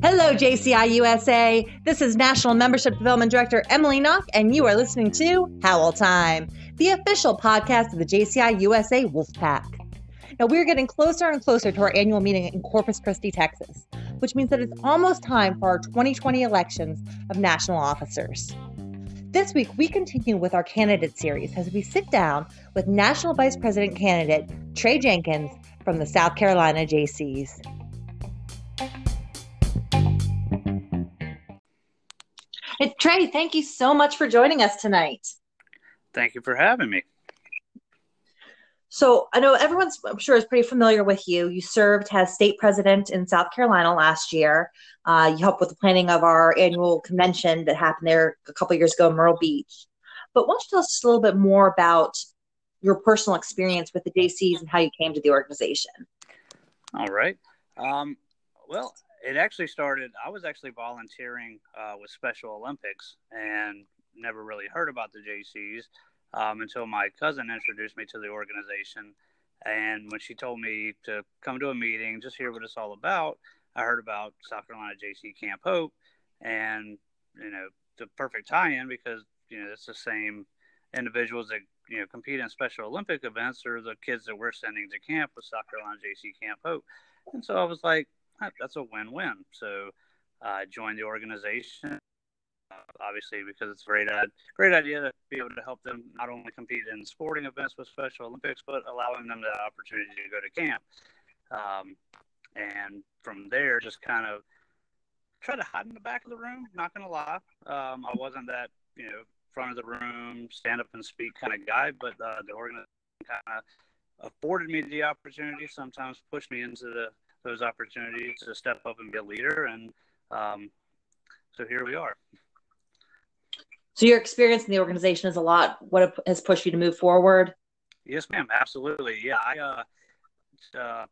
Hello, JCI USA. This is National Membership Development Director Emily Knock, and you are listening to Howl Time, the official podcast of the JCI USA Wolfpack. Now, we're getting closer and closer to our annual meeting in Corpus Christi, Texas, which means that it's almost time for our 2020 elections of national officers. This week, we continue with our candidate series as we sit down with National Vice President candidate Trey Jenkins from the South Carolina JCs. Hey, Trey, thank you so much for joining us tonight. Thank you for having me. So, I know everyone's, I'm sure, is pretty familiar with you. You served as state president in South Carolina last year. Uh, you helped with the planning of our annual convention that happened there a couple years ago in Myrtle Beach. But why don't you tell us just a little bit more about your personal experience with the JCs and how you came to the organization? All right. Um, well, it actually started. I was actually volunteering uh, with Special Olympics and never really heard about the JCs um, until my cousin introduced me to the organization. And when she told me to come to a meeting, just hear what it's all about, I heard about South Carolina JC Camp Hope, and you know the perfect tie-in because you know it's the same individuals that you know compete in Special Olympic events are the kids that we're sending to camp with South Carolina JC Camp Hope. And so I was like, that's a win-win. So I uh, joined the organization, uh, obviously because it's a great, great idea to be able to help them not only compete in sporting events with Special Olympics, but allowing them the opportunity to go to camp. Um, and from there, just kind of try to hide in the back of the room. Not gonna lie, um, I wasn't that you know front of the room, stand up and speak kind of guy, but uh, the organization kind of afforded me the opportunity. Sometimes pushed me into the those opportunities to step up and be a leader. And um, so here we are. So your experience in the organization is a lot. What has pushed you to move forward? Yes, ma'am. Absolutely. Yeah. I, uh, uh,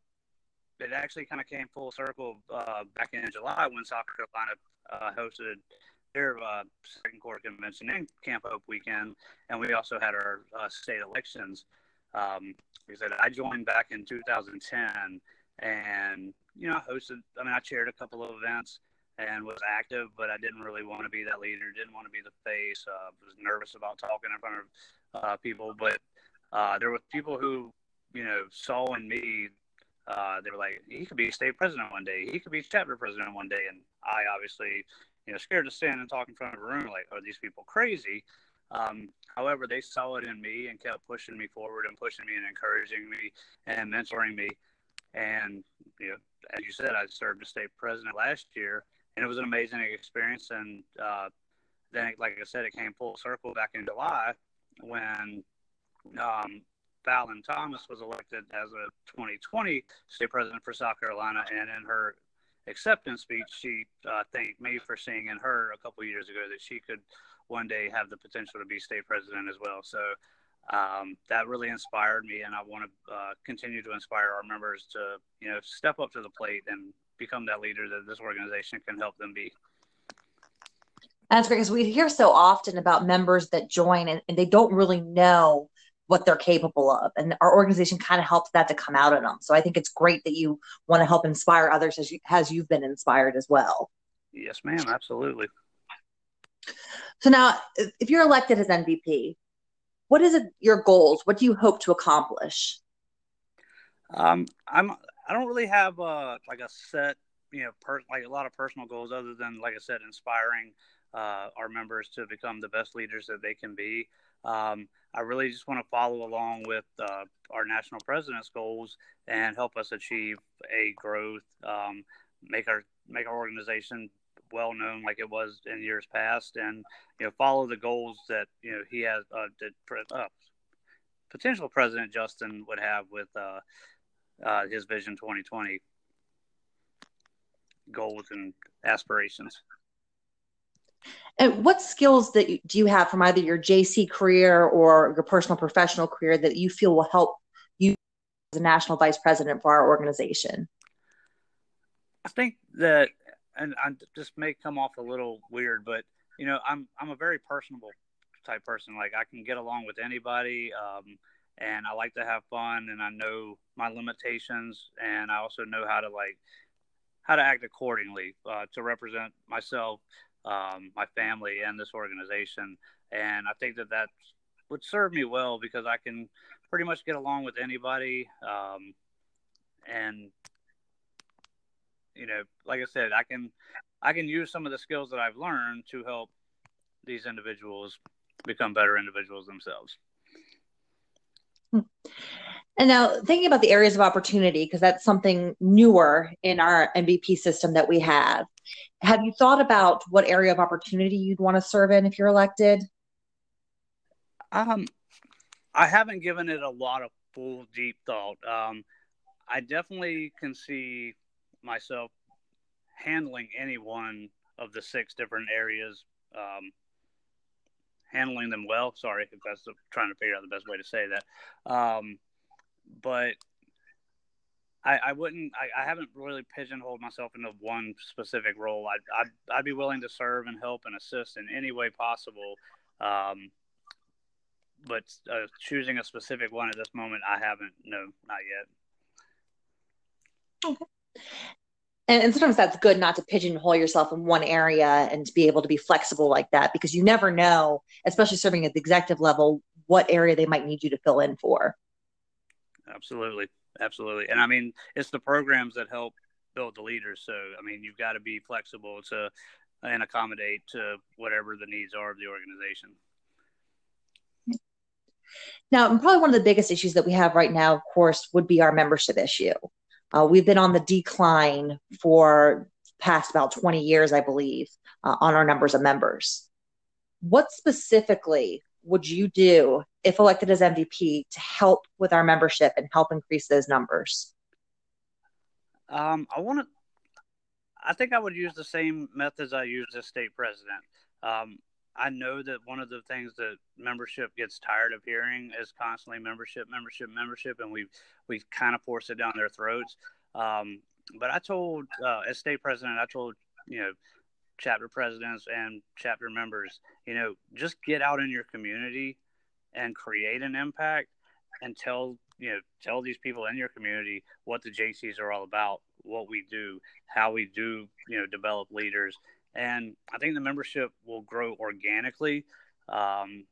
it actually kind of came full circle uh, back in July when South Carolina uh, hosted their uh, second quarter convention and Camp Hope weekend, and we also had our uh, state elections. Um, like I said, I joined back in 2010, and you know, I hosted. I mean, I chaired a couple of events and was active, but I didn't really want to be that leader. Didn't want to be the face. Uh, was nervous about talking in front of uh, people, but uh, there were people who, you know, saw in me. Uh, they were like, he could be state president one day. He could be chapter president one day. And I obviously, you know, scared to stand and talk in front of a room. Like, are these people crazy? Um, however, they saw it in me and kept pushing me forward and pushing me and encouraging me and mentoring me. And you know, as you said, I served as state president last year, and it was an amazing experience. And uh, then, like I said, it came full circle back in July when um, Fallon Thomas was elected as a 2020 state president for South Carolina, and in her acceptance speech, she uh, thanked me for seeing in her a couple years ago that she could one day have the potential to be state president as well. So um, that really inspired me, and I want to uh, continue to inspire our members to you know step up to the plate and become that leader that this organization can help them be. That's great because we hear so often about members that join and, and, they don't really know what they're capable of, and our organization kind of helps that to come out of them. So I think it's great that you want to help inspire others as you as you've been inspired as well. Yes, ma'am. Absolutely. So now, if you're elected as NVP, what is it your goals what do you hope to accomplish um i'm i don't really have uh like a set you know per, like a lot of personal goals other than like i said inspiring uh, our members to become the best leaders that they can be um, i really just want to follow along with uh, our national president's goals and help us achieve a growth um, make our make our organization well known like it was in years past, and you know follow the goals that you know he has uh, that uh, potential President Justin would have with uh, uh, his Vision 2020 goals and aspirations. And what skills that you, do you have from either your JC career or your personal professional career that you feel will help you as a national vice president for our organization? I think that and I just may come off a little weird, but you know, I'm I'm a very personable type person. Like I can get along with anybody. Um, and I like to have fun, and I know my limitations, and I also know how to like how to act accordingly uh, to represent myself, um, my family, and this organization. And I think that that would serve me well because I can pretty much get along with anybody, um, and you know, like I said, I can I can use some of the skills that I've learned to help these individuals become better individuals themselves. And now thinking about the areas of opportunity, because that's something newer in our NVP system that we have. Have you thought about what area of opportunity you'd want to serve in if you're elected? Um, I haven't given it a lot of full deep thought. Um, I definitely can see myself handling any one of the six different areas um, handling them well. Sorry if that's trying to figure out the best way to say that. Um, but I, I wouldn't. I, I, haven't really pigeonholed myself into one specific role. I'd, I'd, I'd be willing to serve and help and assist in any way possible. Um, but uh, choosing a specific one at this moment, I haven't. No, not yet. Okay and, and sometimes that's good not to pigeonhole yourself in one area and to be able to be flexible like that because you never know, especially serving at the executive level, what area they might need you to fill in for. Absolutely. Absolutely. And I mean, it's the programs that help build the leaders. So, I mean, you've got to be flexible to and accommodate to whatever the needs are of the organization. Now, probably one of the biggest issues that we have right now, of course, would be our membership issue. Uh, we've been on the decline for past about 20 years, I believe, uh, on our numbers of members. What specifically would you do if elected as NVP to help with our membership and help increase those numbers? Um, I want to. I think I would use the same methods I used as state president. Um, I know that one of the things that membership gets tired of hearing is constantly membership, membership, membership, and we we kind of force it down their throats. Um, but I told, uh, as state president, I told you know chapter presidents and chapter members, you know, just get out in your community and create an impact, and tell you know tell these people in your community what the JCs are all about, what we do, how we do you know develop leaders and I think the membership will grow organically. Um,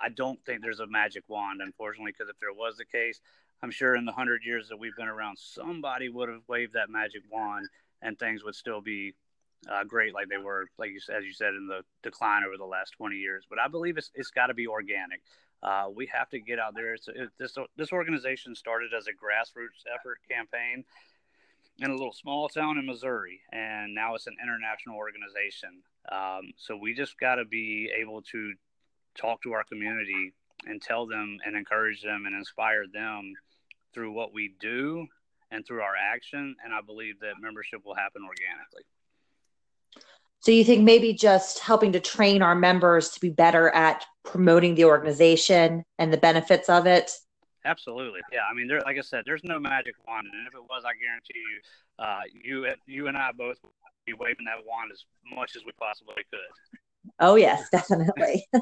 I don't think there's a magic wand, unfortunately, because if there was the case, I'm sure in the hundred years that we've been around, somebody would have waved that magic wand, and things would still be uh, great like they were, like you, as you said, in the decline over the last 20 years. But I believe it's it's got to be organic. Uh, we have to get out there. It's, it, this this organization started as a grassroots effort campaign in a little small town in Missouri, and now it's an international organization. Um, so we just got to be able to talk to our community and tell them and encourage them and inspire them through what we do and through our action. And I believe that membership will happen organically. So you think maybe just helping to train our members to be better at promoting the organization and the benefits of it Absolutely, yeah. I mean, there, like I said, there's no magic wand, and if it was, I guarantee you, uh, you, you and I both would be waving that wand as much as we possibly could. Oh yes, definitely.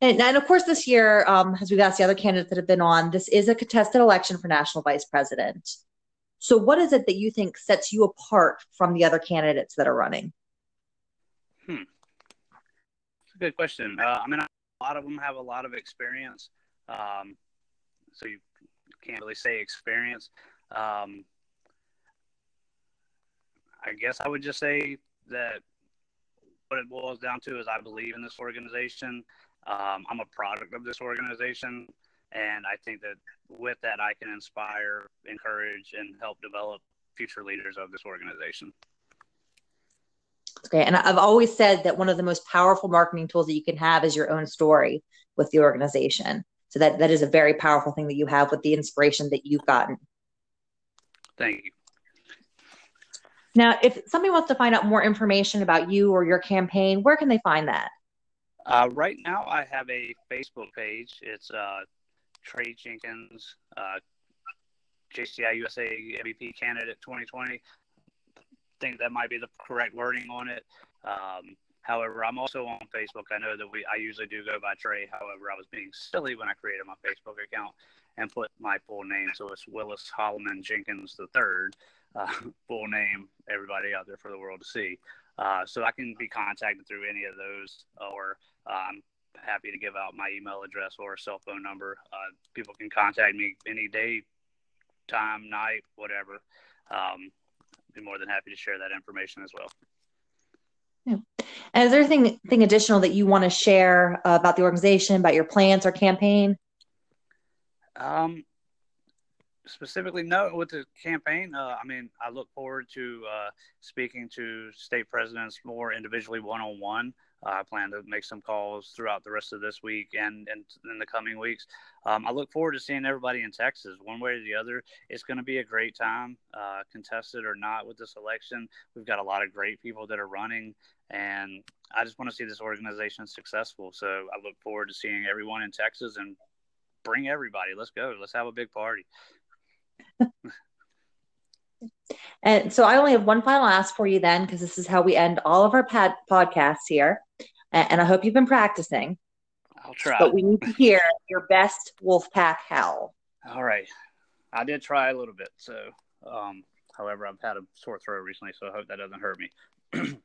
and, and of course, this year, um, as we've asked the other candidates that have been on, this is a contested election for national vice president. So, what is it that you think sets you apart from the other candidates that are running? Hmm, that's a good question. Uh, I mean, a lot of them have a lot of experience. Um, so you can't really say experience. Um, I guess I would just say that what it boils down to is I believe in this organization. Um, I'm a product of this organization. And I think that with that, I can inspire, encourage, and help develop future leaders of this organization. Okay. And I've always said that one of the most powerful marketing tools that you can have is your own story with the organization. So that that is a very powerful thing that you have with the inspiration that you've gotten. Thank you. Now, if somebody wants to find out more information about you or your campaign, where can they find that? Uh, right now, I have a Facebook page. It's uh, Trey Jenkins, uh, JCI USA NVP candidate 2020. Think that might be the correct wording on it. Um, However, I'm also on Facebook. I know that we I usually do go by Trey. However, I was being silly when I created my Facebook account and put my full name. So it's Willis Holloman Jenkins the third, uh, full name. Everybody out there for the world to see. Uh, so I can be contacted through any of those, or I'm happy to give out my email address or cell phone number. Uh, people can contact me any day, time, night, whatever. Um, be more than happy to share that information as well. Yeah. And is there anything, anything additional that you want to share uh, about the organization, about your plans or campaign? Um, specifically, no. With the campaign, uh, I mean, I look forward to uh, speaking to state presidents more individually, one on one. I plan to make some calls throughout the rest of this week and, and in the coming weeks. Um, I look forward to seeing everybody in Texas, one way or the other. It's going to be a great time, uh, contested or not, with this election. We've got a lot of great people that are running, and I just want to see this organization successful. So I look forward to seeing everyone in Texas and bring everybody. Let's go. Let's have a big party. and so I only have one final ask for you then, because this is how we end all of our pad- podcasts here. And I hope you've been practicing. I'll try. But we need to hear your best Wolfpack howl. All right. I did try a little bit. So, um, however, I've had a sore throat recently, so I hope that doesn't hurt me.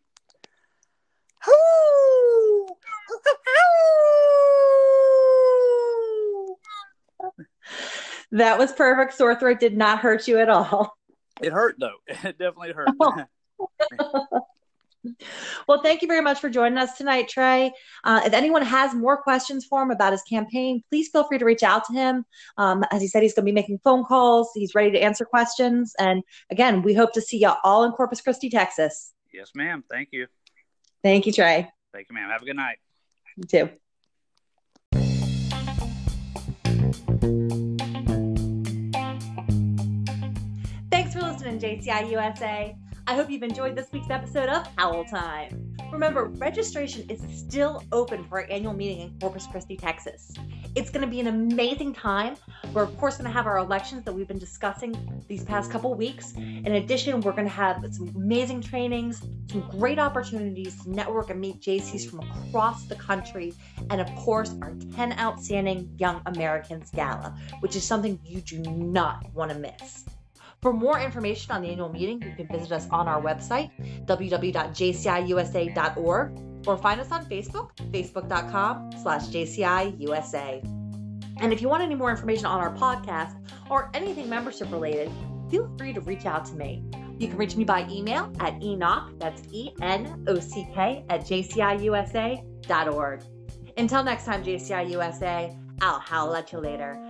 that was perfect. Sore throat did not hurt you at all. It hurt though. It definitely hurt. well, thank you very much for joining us tonight, Trey. Uh, if anyone has more questions for him about his campaign, please feel free to reach out to him. Um, as he said, he's going to be making phone calls. He's ready to answer questions. And again, we hope to see you all in Corpus Christi, Texas. Yes, ma'am. Thank you. Thank you, Trey. Thank you, ma'am. Have a good night. You too. For JCI USA. I hope you've enjoyed this week's episode of Howl Time. Remember, registration is still open for our annual meeting in Corpus Christi, Texas. It's going to be an amazing time. We're, of course, going to have our elections that we've been discussing these past couple weeks. In addition, we're going to have some amazing trainings, some great opportunities to network and meet JCs from across the country, and of course, our 10 Outstanding Young Americans Gala, which is something you do not want to miss. For more information on the annual meeting, you can visit us on our website, www.jciusa.org, or find us on Facebook, facebook.com slash jciusa. And if you want any more information on our podcast or anything membership related, feel free to reach out to me. You can reach me by email at enock, that's E-N-O-C-K, at jciusa.org. Until next time, JCI USA, I'll howl at you later.